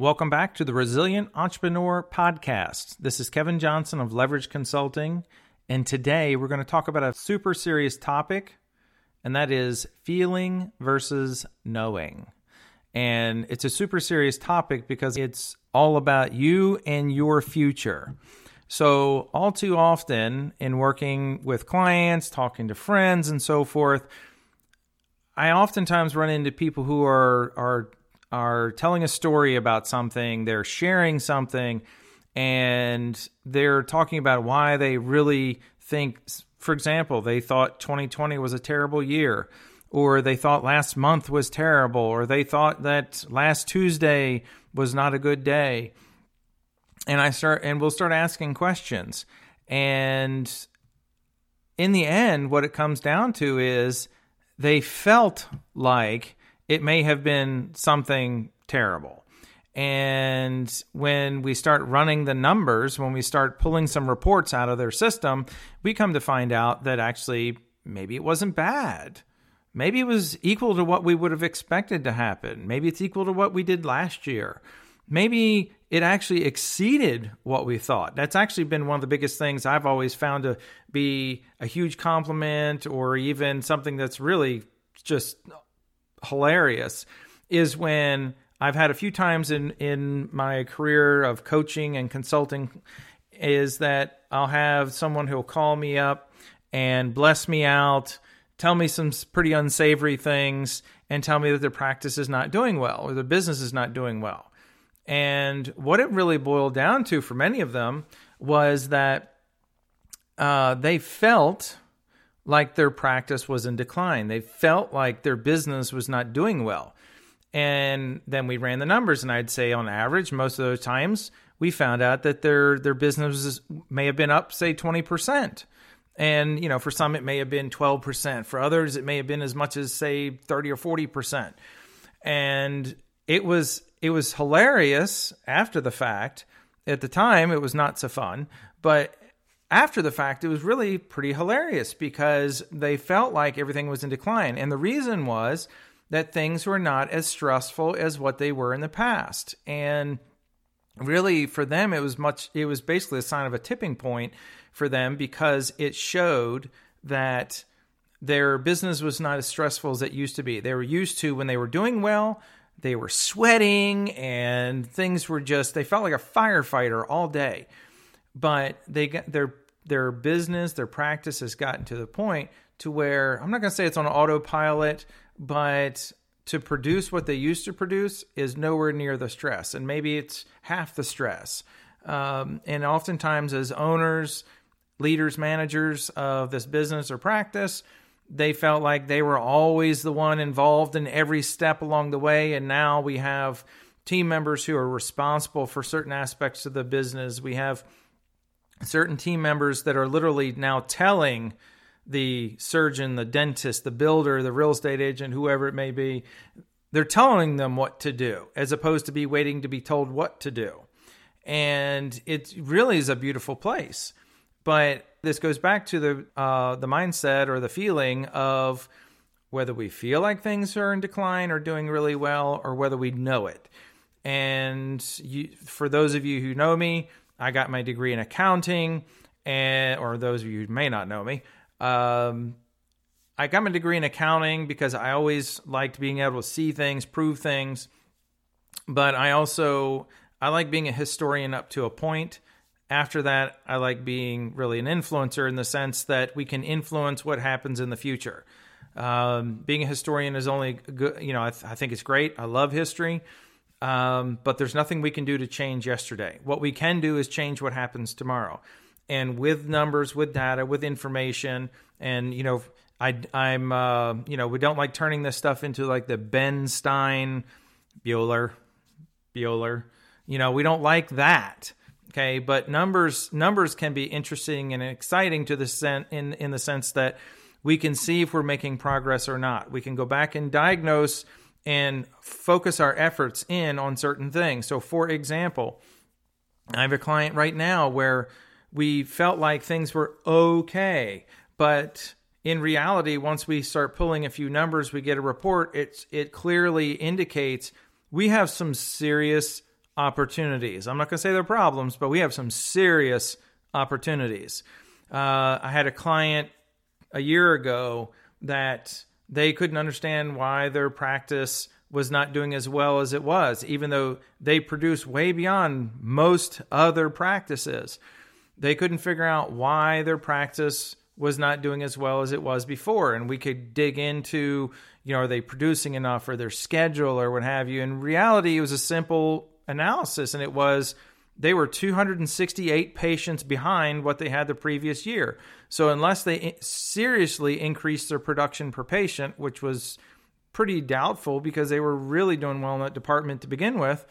Welcome back to the Resilient Entrepreneur Podcast. This is Kevin Johnson of Leverage Consulting, and today we're going to talk about a super serious topic, and that is feeling versus knowing. And it's a super serious topic because it's all about you and your future. So, all too often in working with clients, talking to friends, and so forth, I oftentimes run into people who are are are telling a story about something, they're sharing something, and they're talking about why they really think, for example, they thought 2020 was a terrible year, or they thought last month was terrible, or they thought that last Tuesday was not a good day. And I start, and we'll start asking questions. And in the end, what it comes down to is they felt like it may have been something terrible. And when we start running the numbers, when we start pulling some reports out of their system, we come to find out that actually maybe it wasn't bad. Maybe it was equal to what we would have expected to happen. Maybe it's equal to what we did last year. Maybe it actually exceeded what we thought. That's actually been one of the biggest things I've always found to be a huge compliment or even something that's really just hilarious is when I've had a few times in in my career of coaching and consulting is that I'll have someone who'll call me up and bless me out, tell me some pretty unsavory things and tell me that their practice is not doing well or their business is not doing well. And what it really boiled down to for many of them was that uh, they felt like their practice was in decline. They felt like their business was not doing well. And then we ran the numbers, and I'd say on average, most of those times, we found out that their their business may have been up, say, twenty percent. And you know, for some, it may have been twelve percent. For others, it may have been as much as say thirty or forty percent. And it was it was hilarious after the fact. At the time, it was not so fun, but after the fact, it was really pretty hilarious because they felt like everything was in decline. And the reason was that things were not as stressful as what they were in the past. And really, for them, it was much, it was basically a sign of a tipping point for them because it showed that their business was not as stressful as it used to be. They were used to when they were doing well, they were sweating and things were just, they felt like a firefighter all day but they got their their business, their practice has gotten to the point to where I'm not going to say it's on autopilot, but to produce what they used to produce is nowhere near the stress, and maybe it's half the stress. Um, and oftentimes, as owners, leaders, managers of this business or practice, they felt like they were always the one involved in every step along the way, and now we have team members who are responsible for certain aspects of the business. We have certain team members that are literally now telling the surgeon, the dentist, the builder, the real estate agent, whoever it may be, they're telling them what to do as opposed to be waiting to be told what to do. And it really is a beautiful place. But this goes back to the uh, the mindset or the feeling of whether we feel like things are in decline or doing really well, or whether we know it. And you, for those of you who know me, I got my degree in accounting, and or those of you who may not know me, um, I got my degree in accounting because I always liked being able to see things, prove things. But I also I like being a historian up to a point. After that, I like being really an influencer in the sense that we can influence what happens in the future. Um, being a historian is only good, you know, I, th- I think it's great. I love history. Um, but there's nothing we can do to change yesterday. What we can do is change what happens tomorrow. And with numbers, with data, with information, and you know, I, I'm, uh, you know, we don't like turning this stuff into like the Ben Stein, Bueller, Bueller. You know, we don't like that. Okay, but numbers numbers can be interesting and exciting to the sen- in in the sense that we can see if we're making progress or not. We can go back and diagnose and focus our efforts in on certain things. So, for example, I have a client right now where we felt like things were okay, but in reality, once we start pulling a few numbers, we get a report. It's it clearly indicates we have some serious opportunities. I'm not going to say they're problems, but we have some serious opportunities. Uh, I had a client a year ago that they couldn't understand why their practice was not doing as well as it was, even though they produce way beyond most other practices. They couldn't figure out why their practice was not doing as well as it was before. And we could dig into, you know, are they producing enough or their schedule or what have you. In reality, it was a simple analysis, and it was they were 268 patients behind what they had the previous year. So, unless they seriously increased their production per patient, which was pretty doubtful because they were really doing well in that department to begin with,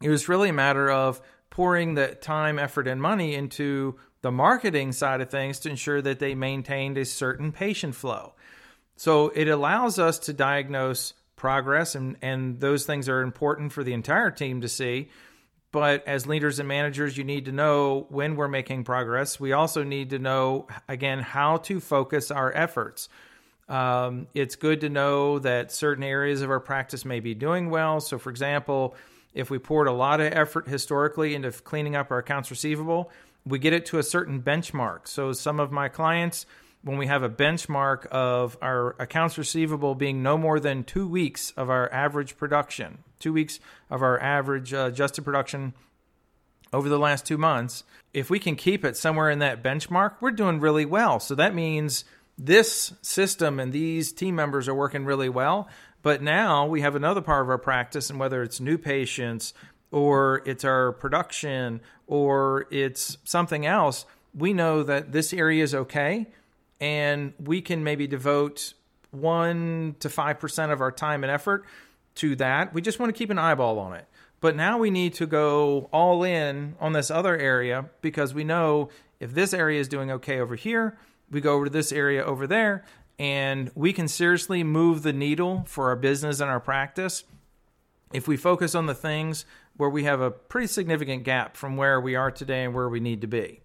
it was really a matter of pouring the time, effort, and money into the marketing side of things to ensure that they maintained a certain patient flow. So, it allows us to diagnose progress, and, and those things are important for the entire team to see but as leaders and managers, you need to know when we're making progress. We also need to know, again, how to focus our efforts. Um, it's good to know that certain areas of our practice may be doing well. So, for example, if we poured a lot of effort historically into cleaning up our accounts receivable, we get it to a certain benchmark. So, some of my clients, when we have a benchmark of our accounts receivable being no more than two weeks of our average production, two weeks of our average uh, adjusted production over the last two months, if we can keep it somewhere in that benchmark, we're doing really well. So that means this system and these team members are working really well. But now we have another part of our practice, and whether it's new patients or it's our production or it's something else, we know that this area is okay. And we can maybe devote one to 5% of our time and effort to that. We just want to keep an eyeball on it. But now we need to go all in on this other area because we know if this area is doing okay over here, we go over to this area over there, and we can seriously move the needle for our business and our practice if we focus on the things where we have a pretty significant gap from where we are today and where we need to be.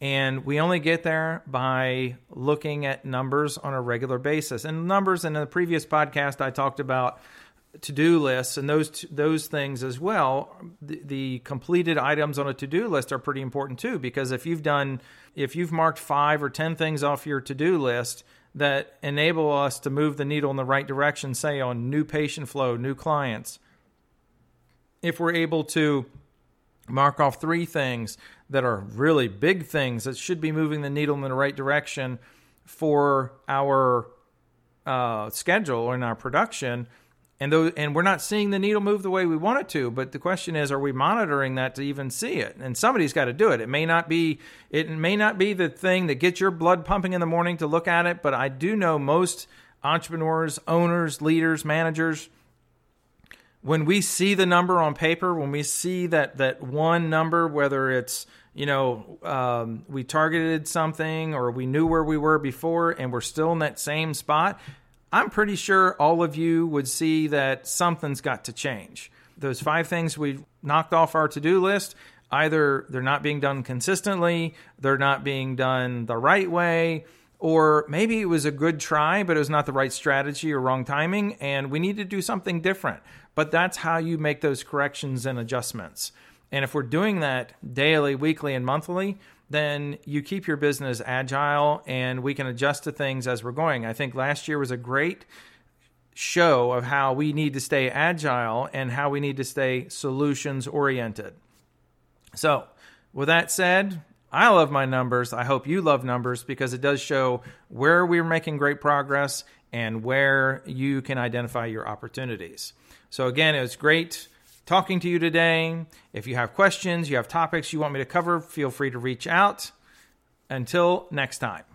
And we only get there by looking at numbers on a regular basis. And numbers in the previous podcast, I talked about to-do lists and those those things as well the, the completed items on a to-do list are pretty important too because if you've done if you've marked 5 or 10 things off your to-do list that enable us to move the needle in the right direction say on new patient flow new clients if we're able to mark off 3 things that are really big things that should be moving the needle in the right direction for our uh, schedule and our production and those, and we're not seeing the needle move the way we want it to. But the question is, are we monitoring that to even see it? And somebody's got to do it. It may not be it may not be the thing that gets your blood pumping in the morning to look at it, but I do know most entrepreneurs, owners, leaders, managers. When we see the number on paper, when we see that that one number, whether it's you know um, we targeted something or we knew where we were before, and we're still in that same spot, I'm pretty sure all of you would see that something's got to change. Those five things we've knocked off our to do list, either they're not being done consistently, they're not being done the right way, or maybe it was a good try, but it was not the right strategy or wrong timing, and we need to do something different. But that's how you make those corrections and adjustments. And if we're doing that daily, weekly, and monthly, then you keep your business agile and we can adjust to things as we're going. I think last year was a great show of how we need to stay agile and how we need to stay solutions oriented. So, with that said, I love my numbers. I hope you love numbers because it does show where we're making great progress and where you can identify your opportunities. So, again, it was great talking to you today. If you have questions, you have topics you want me to cover, feel free to reach out. Until next time.